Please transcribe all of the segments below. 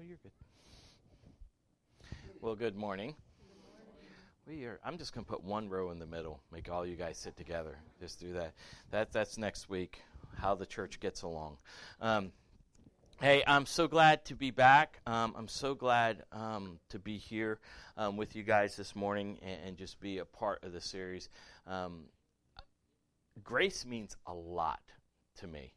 Oh, you're good. Well, good morning. We are. I'm just going to put one row in the middle. Make all you guys sit together. Just do that. That that's next week. How the church gets along. Um, hey, I'm so glad to be back. Um, I'm so glad um, to be here um, with you guys this morning and, and, just be a part of the series. Um, grace means a lot to me.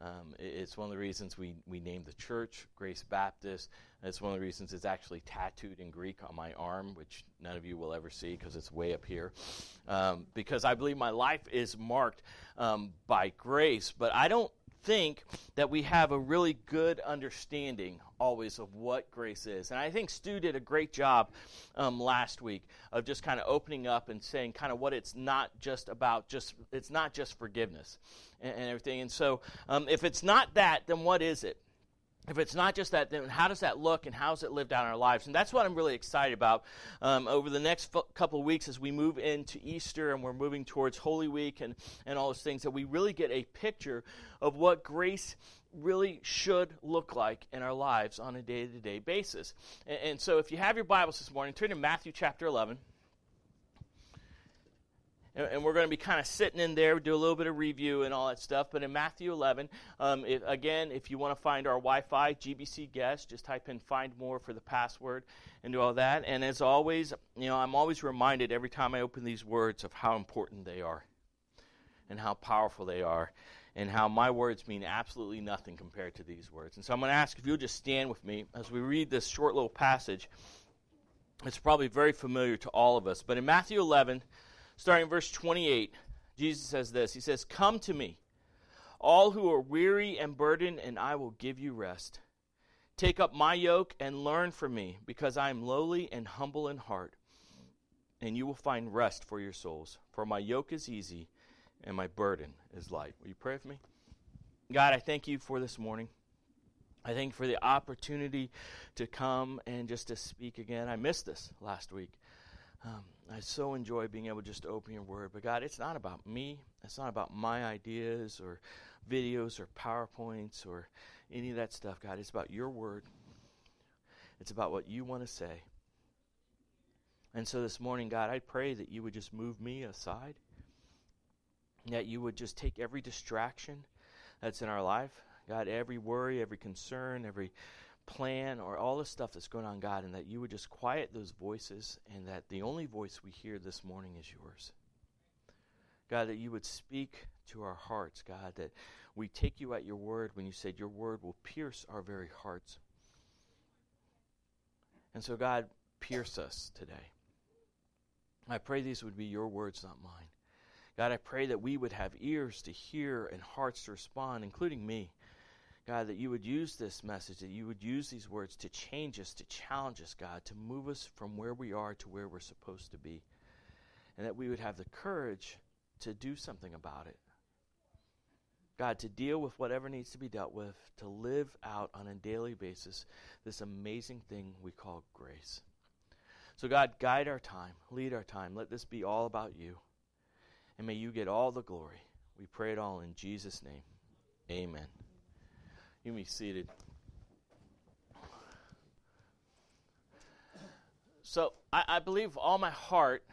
Um, it's one of the reasons we, we named the church Grace Baptist. It's one of the reasons it's actually tattooed in Greek on my arm, which none of you will ever see because it's way up here. Um, because I believe my life is marked um, by grace, but I don't think that we have a really good understanding always of what grace is. And I think Stu did a great job um, last week of just kind of opening up and saying kind of what it's not just about, just it's not just forgiveness and, and everything. And so um, if it's not that, then what is it? If it's not just that, then how does that look and how is it lived out in our lives? And that's what I'm really excited about um, over the next f- couple of weeks as we move into Easter and we're moving towards Holy Week and, and all those things, that we really get a picture of what grace really should look like in our lives on a day to day basis. And, and so if you have your Bibles this morning, turn to Matthew chapter 11 and, and we're going to be kind of sitting in there, do a little bit of review and all that stuff. But in Matthew 11, um, again, if you want to find our Wi Fi GBC guest, just type in find more for the password and do all that. And as always, you know, I'm always reminded every time I open these words of how important they are and how powerful they are and how my words mean absolutely nothing compared to these words. And so I'm going to ask if you'll just stand with me as we read this short little passage. It's probably very familiar to all of us. But in Matthew 11, starting verse 28, Jesus says this He says, Come to me, all who are weary and burdened, and I will give you rest. Take up my yoke and learn from me, because I am lowly and humble in heart, and you will find rest for your souls. For my yoke is easy and my burden is light. Will you pray with me? God, I thank you for this morning. I thank you for the opportunity to come and just to speak again. I missed this last week. Um, I so enjoy being able just to open your word. But God, it's not about me. It's not about my ideas or videos or PowerPoints or any of that stuff, God. It's about your word. It's about what you want to say. And so this morning, God, I pray that you would just move me aside, that you would just take every distraction that's in our life, God, every worry, every concern, every plan or all the stuff that's going on, God, and that you would just quiet those voices and that the only voice we hear this morning is yours. God, that you would speak to our hearts, God, that we take you at your word when you said your word will pierce our very hearts. And so, God, pierce us today. I pray these would be your words, not mine. God, I pray that we would have ears to hear and hearts to respond, including me. God, that you would use this message, that you would use these words to change us, to challenge us, God, to move us from where we are to where we're supposed to be. And that we would have the courage to do something about it. God, to deal with whatever needs to be dealt with, to live out on a daily basis this amazing thing we call grace. So, God, guide our time, lead our time. Let this be all about you. And may you get all the glory. We pray it all in Jesus' name. Amen. You can be seated. So I, I believe all my heart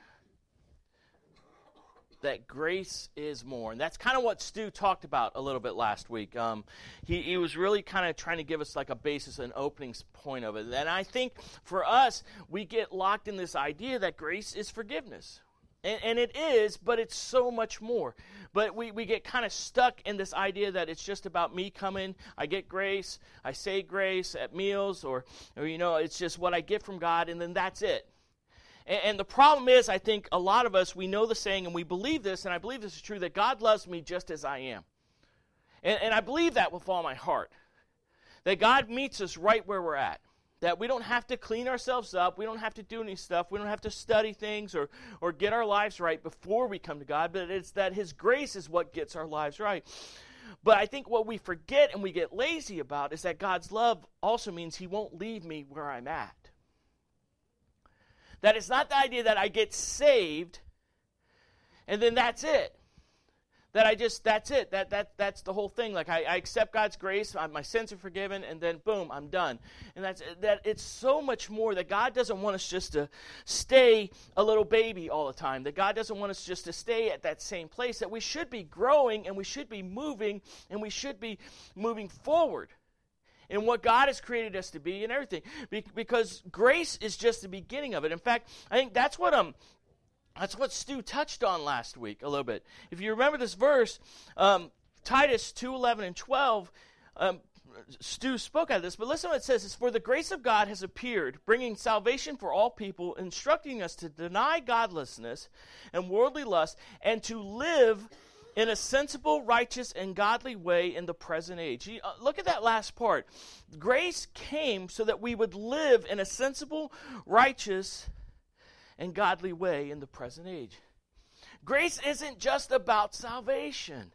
that grace is more. And that's kind of what Stu talked about a little bit last week. Um, he, he was really kind of trying to give us like a basis, an opening point of it. And I think for us, we get locked in this idea that grace is forgiveness. And, and, it is, but it's so much more. But we, we get kind of stuck in this idea that it's just about me coming, I get grace, I say grace at meals, or, or you know, it's just what I get from God, and then that's it. And, and the problem is, I think a lot of us, we know the saying, and we believe this, and I believe this is true, that God loves me just as I am. And, and I believe that with all my heart. That God meets us right where we're at that we don't have to clean ourselves up. We don't have to do any stuff. We don't have to study things or, or get our lives right before we come to God, but it's that His grace is what gets our lives right. But I think what we forget and we get lazy about is that God's love also means He won't leave me where I'm at. That it's not the idea that I get saved and then that's it. That I just that's it. That that that's the whole thing. Like I, I accept God's grace I, my sins are forgiven and then boom I'm done. And that's that it's so much more that God doesn't want us just to stay a little baby all the time that God doesn't want us just to stay at that same place that we should be growing and we should be moving and we should be moving forward in what God has created us to be and everything be, because grace is just the beginning of it. In fact I think that's what um that's what Stu touched on last week a little bit. If you remember this verse, um, Titus 2 11 and 12, um, Stu spoke out of this, but listen what it says. It's for the grace of God has appeared, bringing salvation for all people, instructing us to deny godlessness and worldly lust, and to live in a sensible, righteous, and godly way in the present age. Uh, look at that last part. Grace came so that we would live in a sensible, righteous, and godly way in the present age. Grace isn't just about salvation.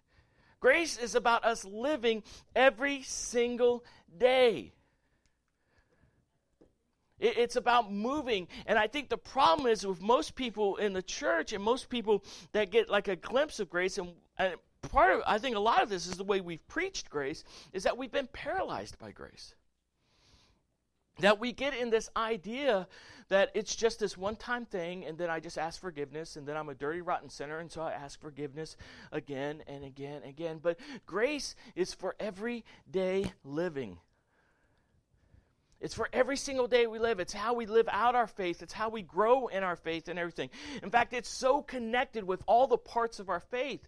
Grace is about us living every single day. It's about moving. And I think the problem is with most people in the church and most people that get like a glimpse of grace, and, part of, I think a lot of this is the way we've preached grace, is that we've been paralyzed by grace. That we get in this idea that it's just this one time thing, and then I just ask forgiveness, and then I'm a dirty, rotten sinner, and so I ask forgiveness again and again and again. But grace is for everyday living. It's for every single day we live. It's how we live out our faith. It's how we grow in our faith and everything. In fact, it's so connected with all the parts of our faith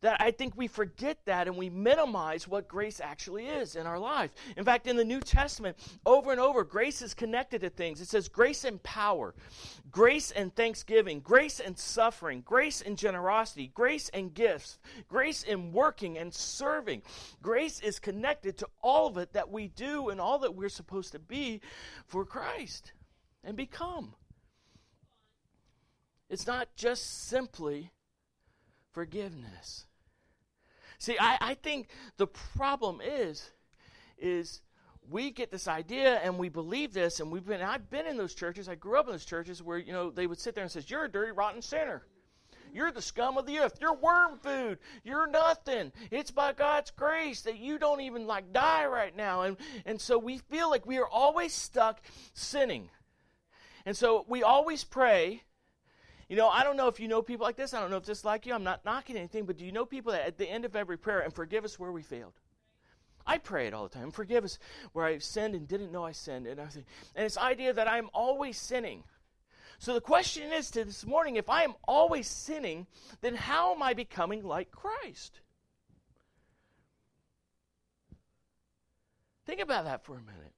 that I think we forget that and we minimize what grace actually is in our life. In fact, in the New Testament, over and over, grace is connected to things. It says grace and power, grace and thanksgiving, grace and suffering, grace and generosity, grace and gifts, grace in working and serving. Grace is connected to all of it that we do and all that we're supposed to be for Christ and become. It's not just simply forgiveness. See, I, I think the problem is, is we get this idea and we believe this, and we've been. I've been in those churches. I grew up in those churches where you know they would sit there and says, "You're a dirty, rotten sinner." You're the scum of the earth. You're worm food. You're nothing. It's by God's grace that you don't even like die right now. And, and so we feel like we are always stuck sinning. And so we always pray you know, I don't know if you know people like this. I don't know if this is like you. I'm not knocking anything, but do you know people that at the end of every prayer, and forgive us where we failed? I pray it all the time. Forgive us where I sinned and didn't know I sinned and everything. And this idea that I'm always sinning. So the question is to this morning, if I am always sinning, then how am I becoming like Christ? Think about that for a minute.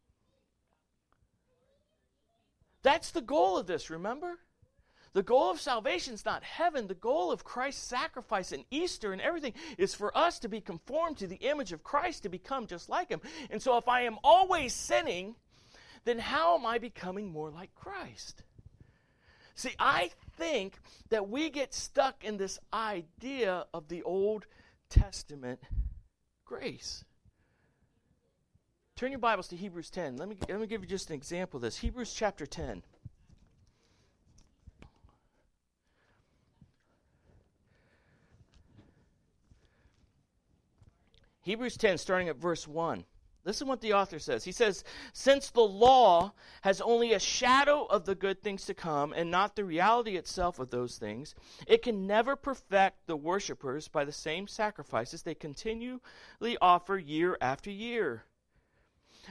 That's the goal of this, remember? The goal of salvation is not heaven. The goal of Christ's sacrifice and Easter and everything is for us to be conformed to the image of Christ, to become just like Him. And so, if I am always sinning, then how am I becoming more like Christ? See, I think that we get stuck in this idea of the Old Testament grace. Turn your Bibles to Hebrews 10. Let me, let me give you just an example of this. Hebrews chapter 10. Hebrews 10, starting at verse 1. Listen what the author says. He says, Since the law has only a shadow of the good things to come and not the reality itself of those things, it can never perfect the worshippers by the same sacrifices they continually offer year after year.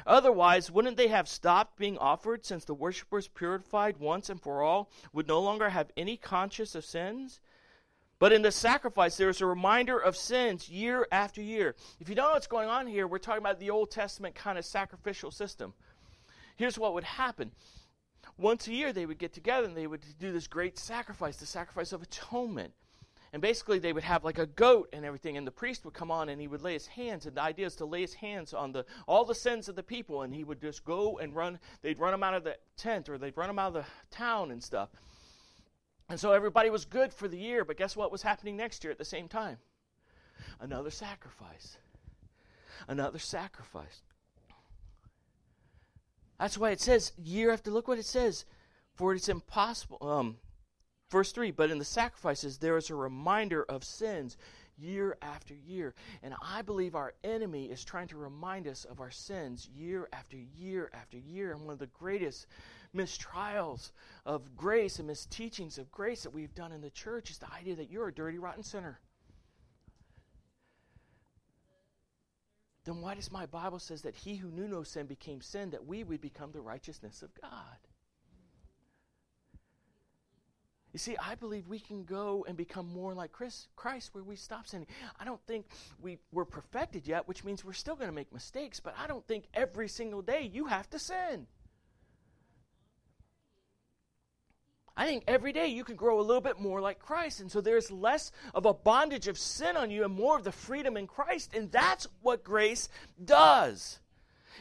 Otherwise, wouldn't they have stopped being offered since the worshippers purified once and for all would no longer have any conscience of sins? But in the sacrifice, there is a reminder of sins year after year. If you don't know what's going on here, we're talking about the Old Testament kind of sacrificial system. Here's what would happen once a year, they would get together and they would do this great sacrifice, the sacrifice of atonement. And basically, they would have like a goat and everything, and the priest would come on and he would lay his hands. And the idea is to lay his hands on the all the sins of the people, and he would just go and run. They'd run them out of the tent, or they'd run them out of the town and stuff. And so everybody was good for the year, but guess what was happening next year at the same time? Another sacrifice. Another sacrifice. That's why it says year after look what it says. For it's impossible. Um, Verse 3 But in the sacrifices, there is a reminder of sins year after year. And I believe our enemy is trying to remind us of our sins year after year after year. And one of the greatest mistrials of grace and misteachings of grace that we've done in the church is the idea that you're a dirty, rotten sinner. Then why does my Bible says that he who knew no sin became sin that we would become the righteousness of God? You see, I believe we can go and become more like Christ where we stop sinning. I don't think we, we're perfected yet, which means we're still going to make mistakes, but I don't think every single day you have to sin. I think every day you can grow a little bit more like Christ. And so there's less of a bondage of sin on you and more of the freedom in Christ. And that's what grace does.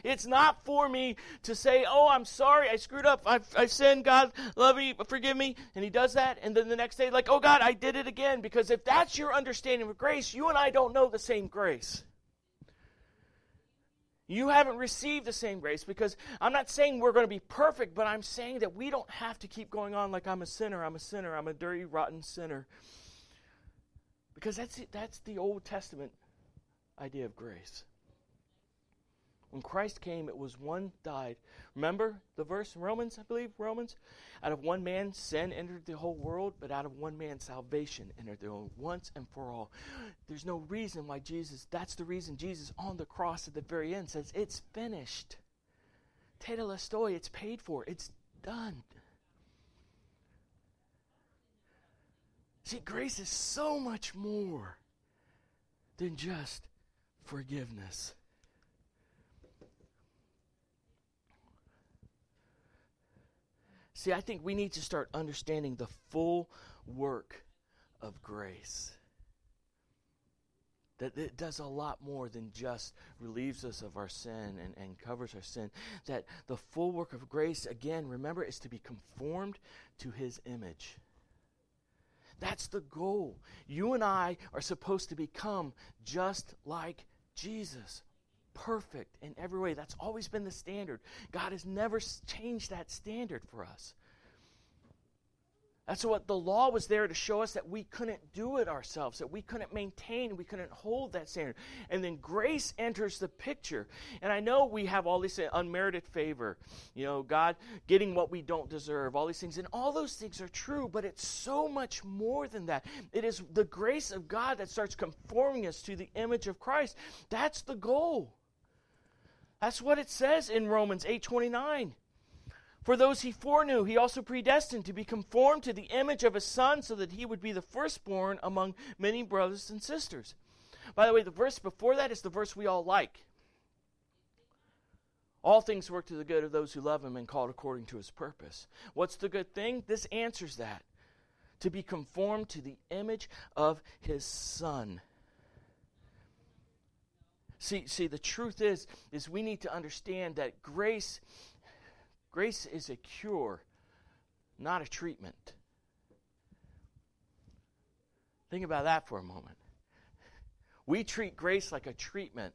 It's not for me to say, oh, I'm sorry, I screwed up, I've, I sinned, God, love me, forgive me. And he does that. And then the next day, like, oh, God, I did it again. Because if that's your understanding of grace, you and I don't know the same grace. You haven't received the same grace because I'm not saying we're going to be perfect, but I'm saying that we don't have to keep going on like I'm a sinner, I'm a sinner, I'm a dirty, rotten sinner. Because that's, that's the Old Testament idea of grace. When Christ came, it was one died. Remember the verse in Romans, I believe, Romans? Out of one man, sin entered the whole world, but out of one man, salvation entered the world once and for all. There's no reason why Jesus, that's the reason Jesus on the cross at the very end says, It's finished. Tetelestai, it's paid for, it's done. See, grace is so much more than just forgiveness. See, I think we need to start understanding the full work of grace. That it does a lot more than just relieves us of our sin and, and covers our sin. That the full work of grace, again, remember, is to be conformed to his image. That's the goal. You and I are supposed to become just like Jesus perfect in every way. That's always been the standard. God has never changed that standard for us. That's what the law was there to show us that we couldn't do it ourselves, that we couldn't maintain, we couldn't hold that standard. And then grace enters the picture. And I know we have all this unmerited favor, you know, God getting what we don't deserve, all these things. And all those things are true, but it's so much more than that. It is the grace of God that starts conforming us to the image of Christ. That's the goal. That's what it says in Romans 8:29. For those he foreknew, he also predestined to be conformed to the image of his son so that he would be the firstborn among many brothers and sisters. By the way, the verse before that is the verse we all like. All things work to the good of those who love him and called according to his purpose. What's the good thing? This answers that. To be conformed to the image of his son. See, see, the truth is, is we need to understand that grace, grace is a cure, not a treatment. Think about that for a moment. We treat grace like a treatment.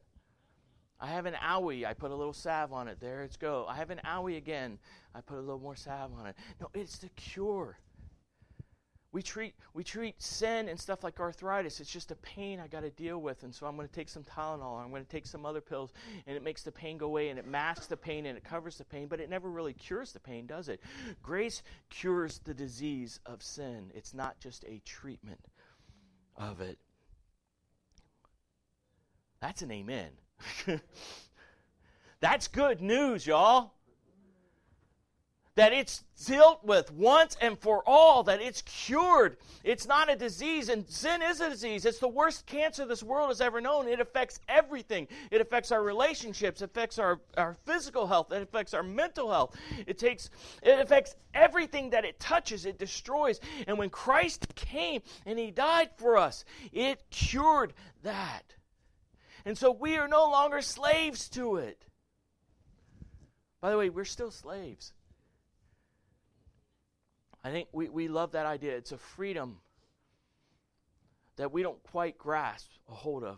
I have an owie, I put a little salve on it. There it's go. I have an owie again. I put a little more salve on it. No, it's the cure. We treat, we treat sin and stuff like arthritis. It's just a pain I got to deal with. And so I'm going to take some Tylenol. I'm going to take some other pills. And it makes the pain go away and it masks the pain and it covers the pain. But it never really cures the pain, does it? Grace cures the disease of sin. It's not just a treatment of it. That's an amen. That's good news, y'all that it's dealt with once and for all, that it's cured. It's not a disease, and sin is a disease. It's the worst cancer this world has ever known. It affects everything. It affects our relationships, it affects our, our physical health, it affects our mental health. It takes it affects everything that it touches, it destroys. And when Christ came and he died for us, it cured that. And so we are no longer slaves to it. By the way, we're still slaves. I think we, we love that idea. It's a freedom that we don't quite grasp a hold of.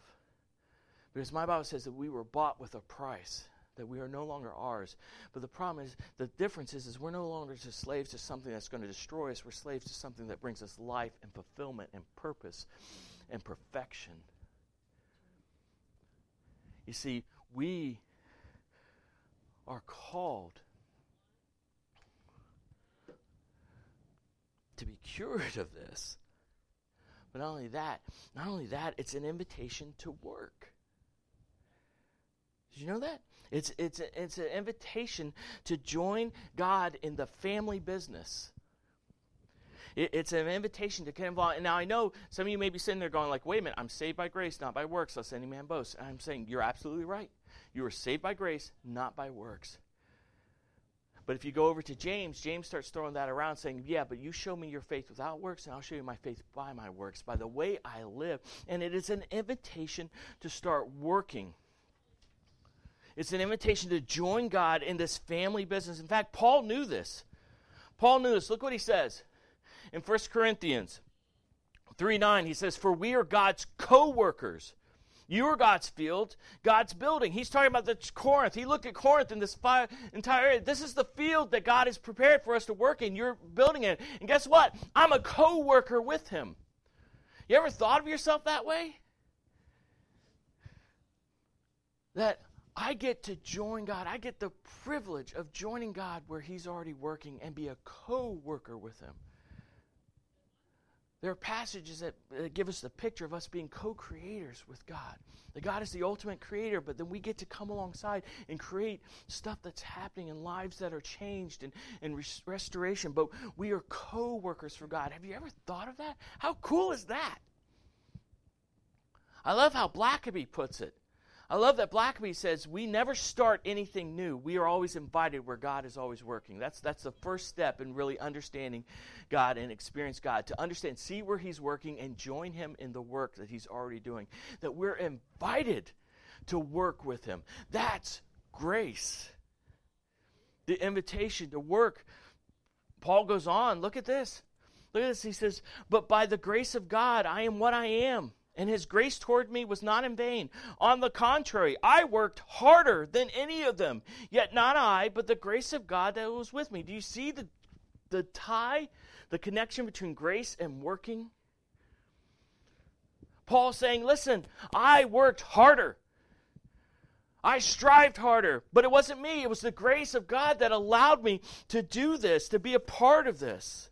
Because my Bible says that we were bought with a price. that we are no longer ours. But the problem is, the difference is, is we're no longer just slaves to something that's going to destroy us. We're slaves to something that brings us life and fulfillment and purpose and perfection. You see, we are called to be cured of this. But not only that, not only that, it's an invitation to work. Did you know that? It's, it's, a, it's an invitation to join God in the family business. It, it's an invitation to get involved. And now I know some of you may be sitting there going like, wait a minute, I'm saved by grace, not by works, lest any man boast. And I'm saying, you're absolutely right. You are saved by grace, not by works. But if you go over to James, James starts throwing that around saying, Yeah, but you show me your faith without works, and I'll show you my faith by my works, by the way I live. And it is an invitation to start working. It's an invitation to join God in this family business. In fact, Paul knew this. Paul knew this. Look what he says in 1 Corinthians 3 9. He says, For we are God's co workers. You are God's field, God's building. He's talking about the Corinth. He looked at Corinth in this entire area. This is the field that God has prepared for us to work in. You're building it. And guess what? I'm a co worker with Him. You ever thought of yourself that way? That I get to join God. I get the privilege of joining God where He's already working and be a co worker with Him. There are passages that, uh, give us the picture of us being co creators with God. That God is the ultimate creator, but then we get to come alongside and create stuff that's happening and lives that are changed and, and res- restoration. But we are co workers for God. Have you ever thought of that? How cool is that? I love how Blackaby puts it. I love that Blackaby says we never start anything new. We are always invited where God is always working. That's that's the first step in really understanding God and experience God. To understand, see where He's working and join Him in the work that He's already doing. That we're invited to work with Him. That's grace. The invitation to work. Paul goes on, look at this. Look at this. He says, But by the grace of God, I am what I am and his grace toward me was not in vain. On the contrary, I worked harder than any of them. Yet not I, but the grace of God that was with me. Do you see the, the tie, the connection between grace and working? Paul saying, Listen, I worked harder. I strived harder, but it wasn't me. It was the grace of God that allowed me to do this, to be a part of this.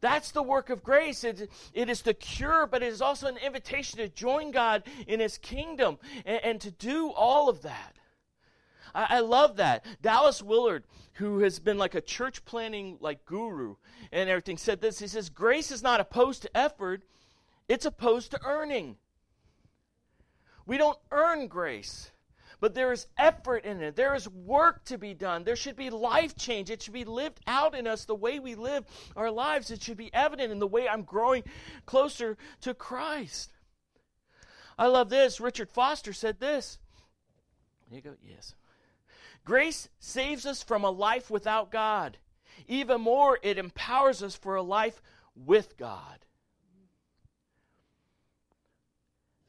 That's the work of grace. It, it is the cure, but it is also an invitation to join God in His kingdom and, and to do all of that. I, I, love that. Dallas Willard, who has been like a church planning like guru and everything, said this. He says, Grace is not opposed to effort, it's opposed to earning. We don't earn grace but there is effort in it. There is work to be done. There should be life change. It should be lived out in us the way we live our lives. It should be evident in the way I'm growing closer to Christ. I love this. Richard Foster said this. You go. Yes. Grace saves us from a life without God. Even more, it empowers us for a life with God.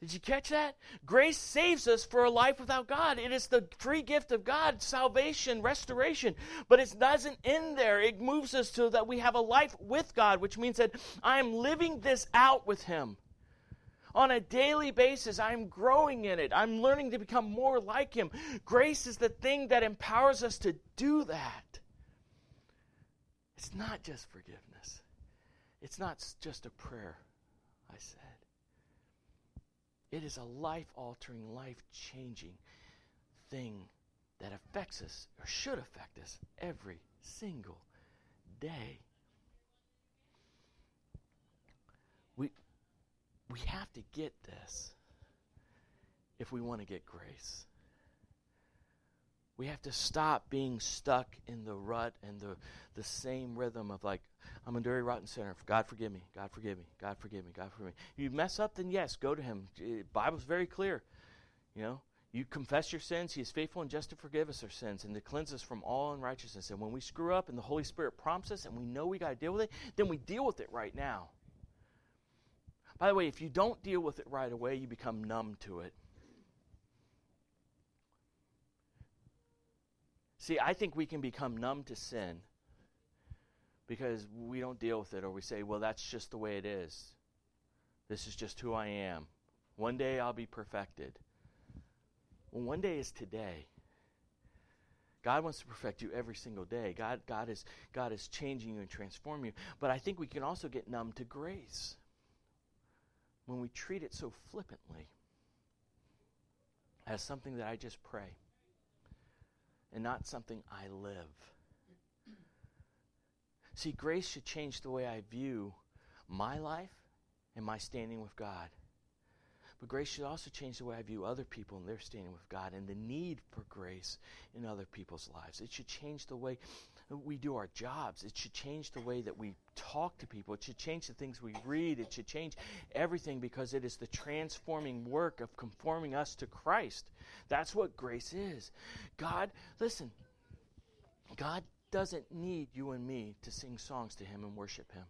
Did you catch that? Grace saves us for a life without God. It is the free gift of God, salvation, restoration. But it doesn't end there. It moves us to that we have a life with God, which means that I am living this out with Him. On a daily basis, I'm growing in it. I'm learning to become more like Him. Grace is the thing that empowers us to do that. It's not just forgiveness, it's not just a prayer. It is a life altering, life changing thing that affects us, or should affect us, every single day. We, we have to get this if we want to get grace. We have to stop being stuck in the rut and the, the same rhythm of like, I'm a dirty, rotten sinner. God forgive me. God forgive me. God forgive me. God forgive me. You mess up, then yes, go to Him. The Bible's very clear. You know, you confess your sins. He is faithful and just to forgive us our sins and to cleanse us from all unrighteousness. And when we screw up and the Holy Spirit prompts us and we know we got to deal with it, then we deal with it right now. By the way, if you don't deal with it right away, you become numb to it. See, I think we can become numb to sin because we don't deal with it or we say, well, that's just the way it is. This is just who I am. One day I'll be perfected. Well, one day is today. God wants to perfect you every single day. God, God, is, God is changing you and transforming you. But I think we can also get numb to grace when we treat it so flippantly as something that I just pray and not something I live. See, grace should change the way I view my life and my standing with God. But grace should also change the way I view other people and their standing with God and the need for grace in other people's lives. It should change the way we do our jobs. It should change the way that we talk to people. It should change the things we read. It should change everything because it is the transforming work of conforming us to Christ. That's what grace is. God, listen, God doesn't need you and me to sing songs to Him and worship Him.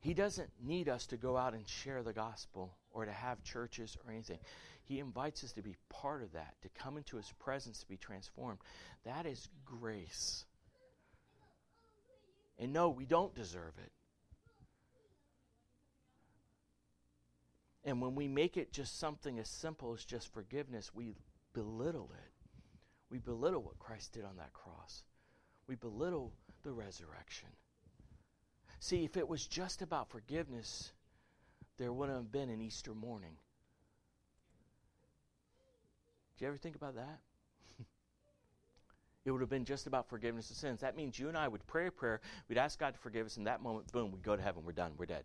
He doesn't need us to go out and share the gospel or to have churches or anything. He invites us to be part of that, to come into His presence, to be transformed. That is grace. And no, we don't deserve it. And when we make it just something as simple as just forgiveness, we belittle it. We belittle what Christ did on that cross. We belittle the resurrection. See, if it was just about forgiveness, there wouldn't have been an Easter morning. Do you ever think about that? it would have been just about forgiveness of sins. That means you and I would pray a prayer, we'd ask God to forgive us, and that moment, boom, we go to heaven, we're done, we're dead.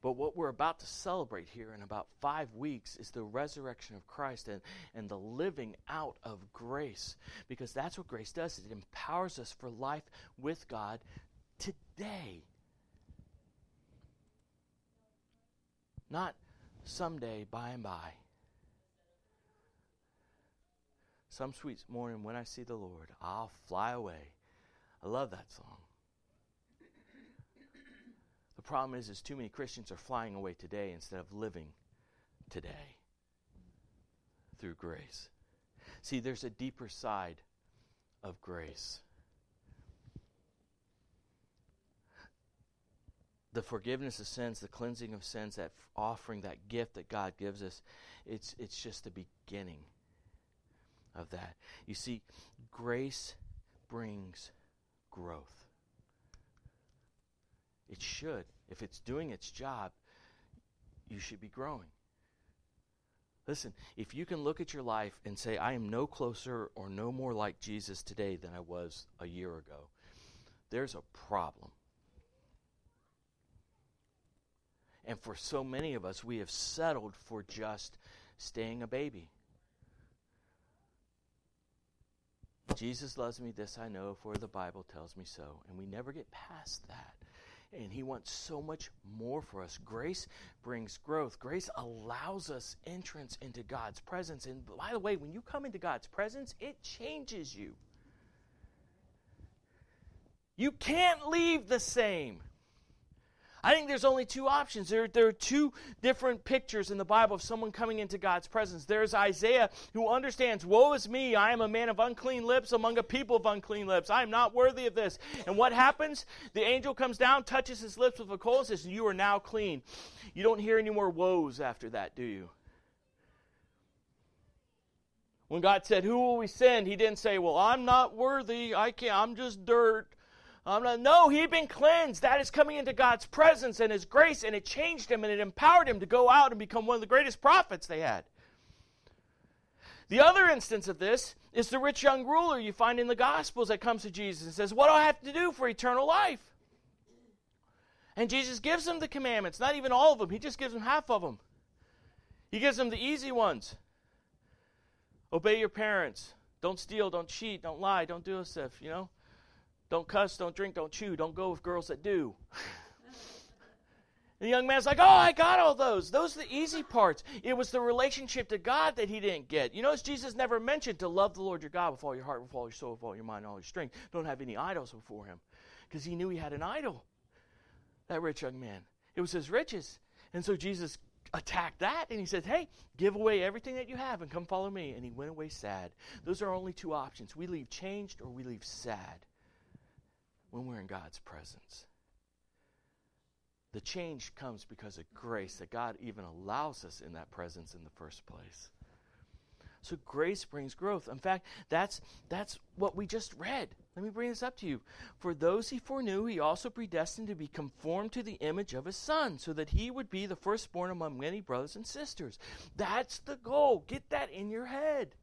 But what we're about to celebrate here in about five weeks is the resurrection of Christ and, and the living out of grace. Because that's what grace does. It empowers us for life with God today. Not someday, by and by. Some sweet morning when I see the Lord, I'll fly away. I love that song. The problem is, is too many Christians are flying away today instead of living today through grace. See, there's a deeper side of grace. The forgiveness of sins, the cleansing of sins, that offering, that gift that God gives us, it's, it's just the beginning of that. You see, grace brings growth. It should. If it's doing its job, you should be growing. Listen, if you can look at your life and say, I am no closer or no more like Jesus today than I was a year ago, there's a problem. And for so many of us, we have settled for just staying a baby. Jesus loves me, this I know, for the Bible tells me so. And we never get past that. And He wants so much more for us. Grace brings growth, grace allows us entrance into God's presence. And by the way, when you come into God's presence, it changes you. You can't leave the same. I think there's only two options. There, there are two different pictures in the Bible of someone coming into God's presence. There's Isaiah who understands, Woe is me, I am a man of unclean lips among a people of unclean lips. I am not worthy of this. And what happens? The angel comes down, touches his lips with a coal, and says, You are now clean. You don't hear any more woes after that, do you? When God said, Who will we send? He didn't say, Well, I'm not worthy. I can't. I'm just dirt. Um, no, he'd been cleansed. That is coming into God's presence and His grace, and it changed him and it empowered him to go out and become one of the greatest prophets they had. The other instance of this is the rich young ruler you find in the Gospels that comes to Jesus and says, What do I have to do for eternal life? And Jesus gives him the commandments, not even all of them, he just gives him half of them. He gives him the easy ones obey your parents, don't steal, don't cheat, don't lie, don't do this stuff, you know? Don't cuss, don't drink, don't chew, don't go with girls that do. the young man's like, Oh, I got all those. Those are the easy parts. It was the relationship to God that he didn't get. You notice Jesus never mentioned to love the Lord your God with all your heart, with all your soul, with all your mind, all your strength. Don't have any idols before him. Because he knew he had an idol, that rich young man. It was his riches. And so Jesus attacked that and he said, Hey, give away everything that you have and come follow me. And he went away sad. Those are only two options. We leave changed or we leave sad when we're in God's presence. The change comes because of grace, that God even allows us in that presence in the first place. So grace brings growth. In fact, that's that's what we just read. Let me bring this up to you. For those he foreknew, he also predestined to be conformed to the image of his son, so that he would be the firstborn among many brothers and sisters. That's the goal. Get that in your head.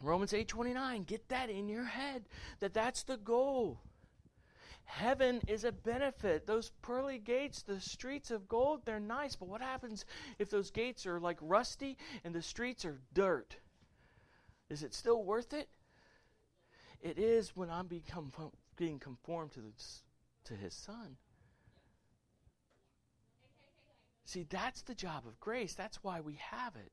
Romans 8:29, get that in your head that that's the goal. Heaven is a benefit. Those pearly gates, the streets of gold, they're nice, but what happens if those gates are like rusty and the streets are dirt? Is it still worth it? It is when I'm become, being conformed to, the, to his son. See, that's the job of grace. That's why we have it.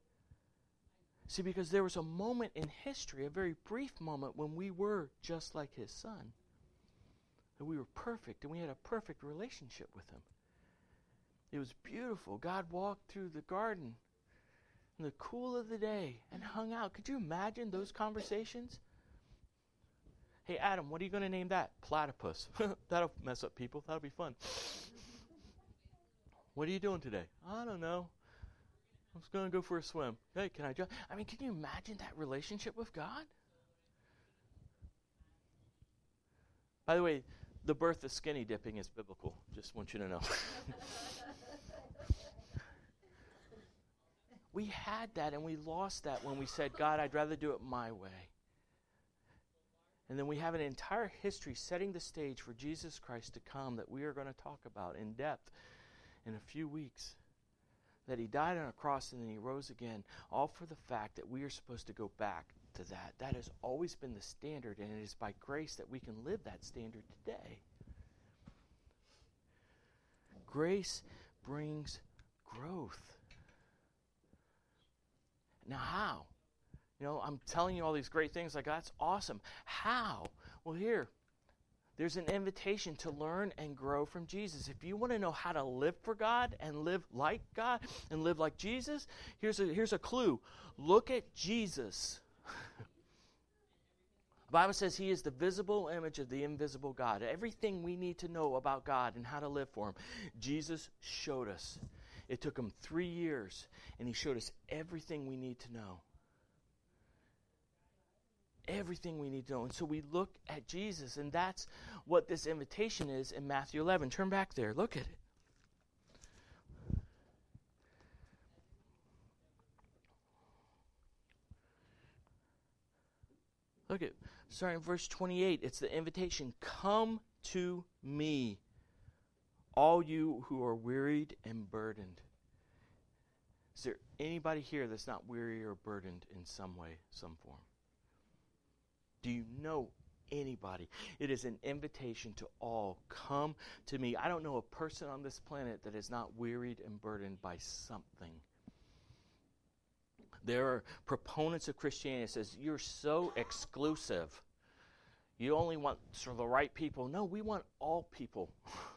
See, because there was a moment in history, a very brief moment, when we were just like his son that we were perfect and we had a perfect relationship with Him. It was beautiful. God walked through the garden in the cool of the day and hung out. Could you imagine those conversations? Hey, Adam, what are you going to name that? Platypus. That'll mess up people. That'll be fun. what are you doing today? I don't know. I was going to go for a swim. Hey, can I jump? I mean, can you imagine that relationship with God? By the way, the birth of skinny dipping is biblical. Just want you to know. we had that and we lost that when we said, God, I'd rather do it my way. And then we have an entire history setting the stage for Jesus Christ to come that we are going to talk about in depth in a few weeks. That he died on a cross and then he rose again, all for the fact that we are supposed to go back to that. That has always been the standard, and it is by grace that we can live that standard today. Grace brings growth. Now, how? You know, I'm telling you all these great things, like that's awesome. How? Well, here, there's an invitation to learn and grow from Jesus. If you want to know how to live for God and live like God and live like Jesus, here's a, here's a clue look at Jesus. The Bible says he is the visible image of the invisible God. Everything we need to know about God and how to live for him, Jesus showed us. It took him three years, and he showed us everything we need to know. Everything we need to know. And so we look at Jesus, and that's what this invitation is in Matthew 11. Turn back there, look at it. Look at starting verse 28. It's the invitation Come to me, all you who are wearied and burdened. Is there anybody here that's not weary or burdened in some way, some form? Do you know anybody? It is an invitation to all. Come to me. I don't know a person on this planet that is not wearied and burdened by something. There are proponents of Christianity that says you're so exclusive. You only want sort of the right people. No, we want all people.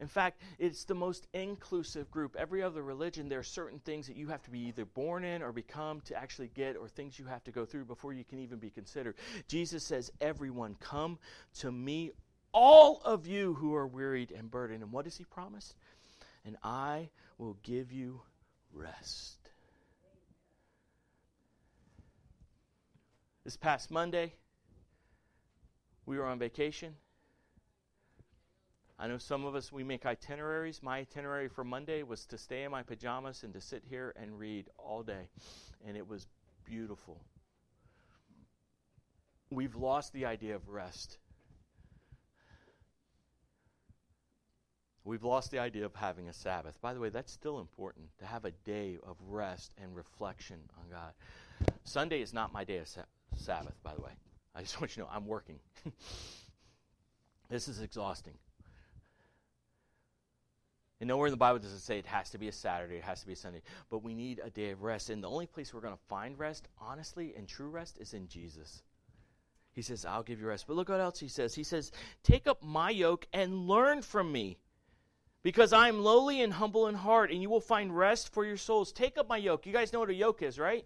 In fact, it's the most inclusive group. Every other religion, there are certain things that you have to be either born in or become to actually get, or things you have to go through before you can even be considered. Jesus says, Everyone, come to me, all of you who are wearied and burdened. And what does he promise? And I will give you rest. This past Monday, we were on vacation. I know some of us, we make itineraries. My itinerary for Monday was to stay in my pajamas and to sit here and read all day. And it was beautiful. We've lost the idea of rest. We've lost the idea of having a Sabbath. By the way, that's still important to have a day of rest and reflection on God. Sunday is not my day of sa- Sabbath, by the way. I just want you to know I'm working. this is exhausting. And nowhere in the Bible does it say it has to be a Saturday, it has to be a Sunday. But we need a day of rest. And the only place we're going to find rest, honestly, and true rest, is in Jesus. He says, I'll give you rest. But look what else he says. He says, Take up my yoke and learn from me Because I am lowly and humble in heart, and you will find rest for your souls. Take up my yoke. You guys know what a yoke is, right?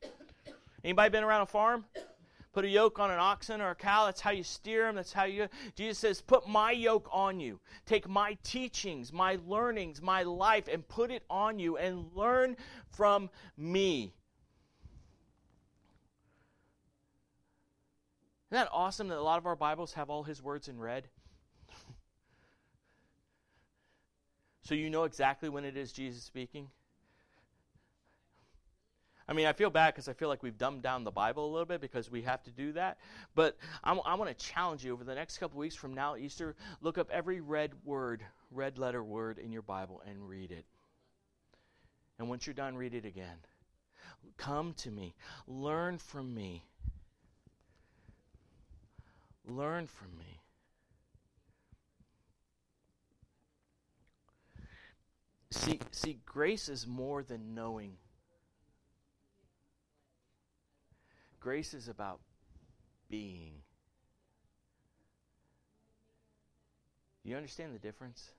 Anybody been around a farm? Put a yoke on an oxen or a cow. That's how you steer them. That's how you. Jesus says, Put my yoke on you. Take my teachings, my learnings, my life, and put it on you and learn from me. Isn't that awesome that a lot of our Bibles have all his words in red? so you know exactly when it is Jesus speaking? I mean, I feel bad because I feel like we've dumbed down the Bible a little bit because we have to do that. But I'm, i want to challenge you over the next couple weeks from now, Easter, look up every red word, red letter word in your Bible and read it. And once you're done, read it again. Come to me, learn from me. Learn from me. See, see, grace is more than knowing. Grace is about being. You understand the difference?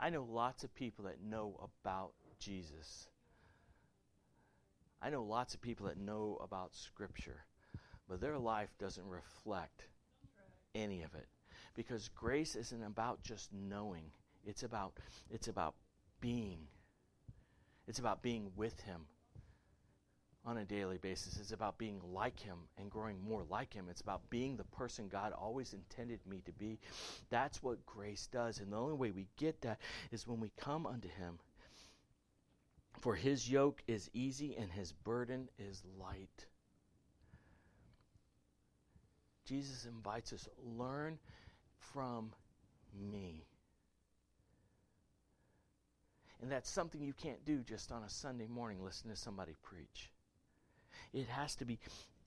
I know lots of people that know about Jesus. I know lots of people that know about Scripture but their life doesn't reflect any of it because grace isn't about just knowing it's about it's about being it's about being with him on a daily basis. It's about being like him and growing more like him. It's about being the person god always intended me to be. That's what grace does. And the only way we get that is when we come unto him. For his yoke is easy and his burden is light. Jesus invites us learn from me. And that's something you can't do just on a Sunday morning, listen to somebody preach. It has to be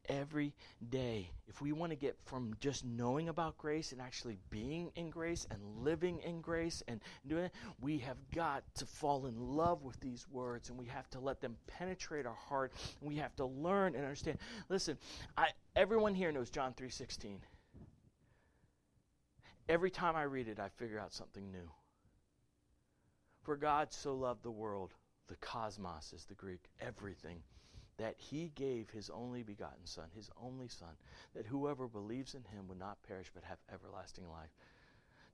every day. If we want to get from just knowing about grace and actually being in grace and living in grace and doing it, we have got to fall in love with these words and we have to let them penetrate our heart and we have to learn and understand. Listen, I, everyone here knows John 3:16. Every time I read it, I figure out something new. For God so loved the world, the cosmos is the Greek, everything that he gave his only begotten Son, his only Son, that whoever believes in him would not perish but have everlasting life.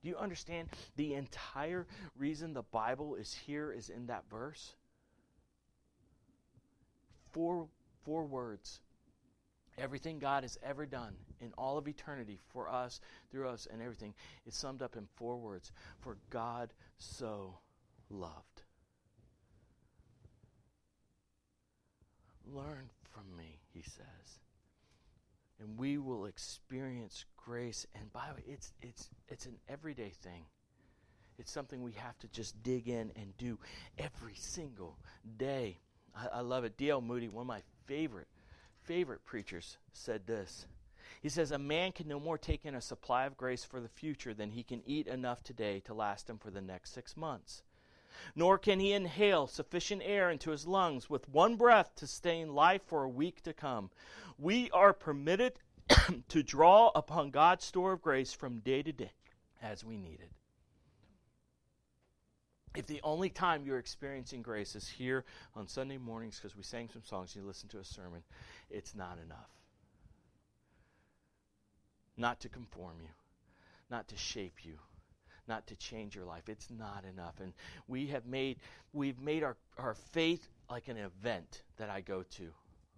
Do you understand the entire reason the Bible is here is in that verse? Four, four words. Everything God has ever done in all of eternity for us, through us, and everything is summed up in four words. For God so loved. Learn from me, he says. And we will experience grace. And by the way, it's, it's, it's an everyday thing. It's something we have to just dig in and do every single day. I, I love it. D.L. Moody, one of my favorite, favorite preachers, said this. He says, A man can no more take in a supply of grace for the future than he can eat enough today to last him for the next six months nor can he inhale sufficient air into his lungs with one breath to sustain life for a week to come. We are permitted to draw upon God's store of grace from day to day as we need it. If the only time you're experiencing grace is here on Sunday mornings because we sang some songs, and you listen to a sermon, it's not enough. Not to conform you, not to shape you, not to change your life. It's not enough. And we have made we've made our, our faith like an event that I go to.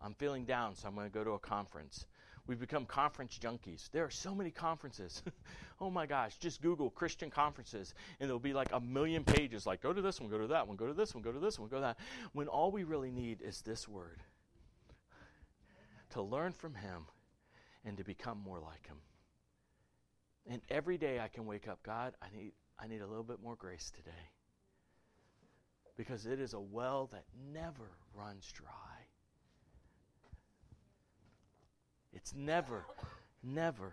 I'm feeling down, so I'm going to go to a conference. We've become conference junkies. There are so many conferences. oh my gosh, just Google Christian conferences, and there'll be like a million pages like, go to this one, go to that one, go to this one, go to this one, go to that. When all we really need is this word to learn from Him and to become more like Him. And every day I can wake up, God, I need, I need a little bit more grace today. Because it is a well that never runs dry. It's never, never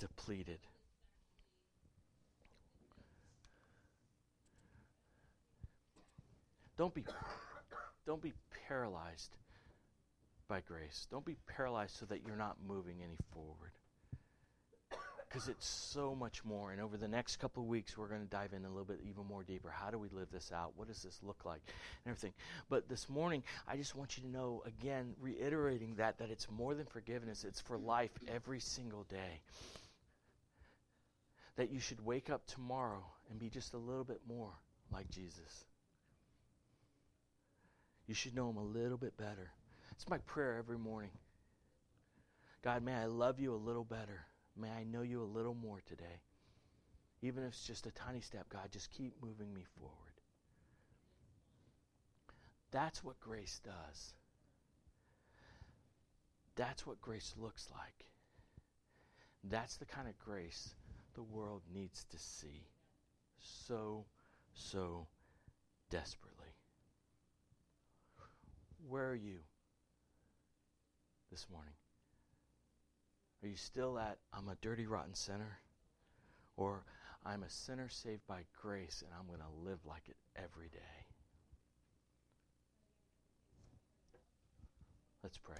depleted. Don't be, don't be paralyzed by grace. Don't be paralyzed so that you're not moving any forward. Because it's so much more. And over the next couple of weeks, we're going to dive in a little bit even more deeper. How do we live this out? What does this look like? And everything. But this morning, I just want you to know again, reiterating that that it's more than forgiveness. It's for life every single day. That you should wake up tomorrow and be just a little bit more like Jesus. You should know him a little bit better. It's my prayer every morning. God, may I love you a little better. May I know you a little more today. Even if it's just a tiny step, God, just keep moving me forward. That's what grace does. That's what grace looks like. That's the kind of grace the world needs to see so, so desperately. Where are you this morning? Are you still at, I'm a dirty, rotten sinner? Or I'm a sinner saved by grace and I'm going to live like it every day? Let's pray.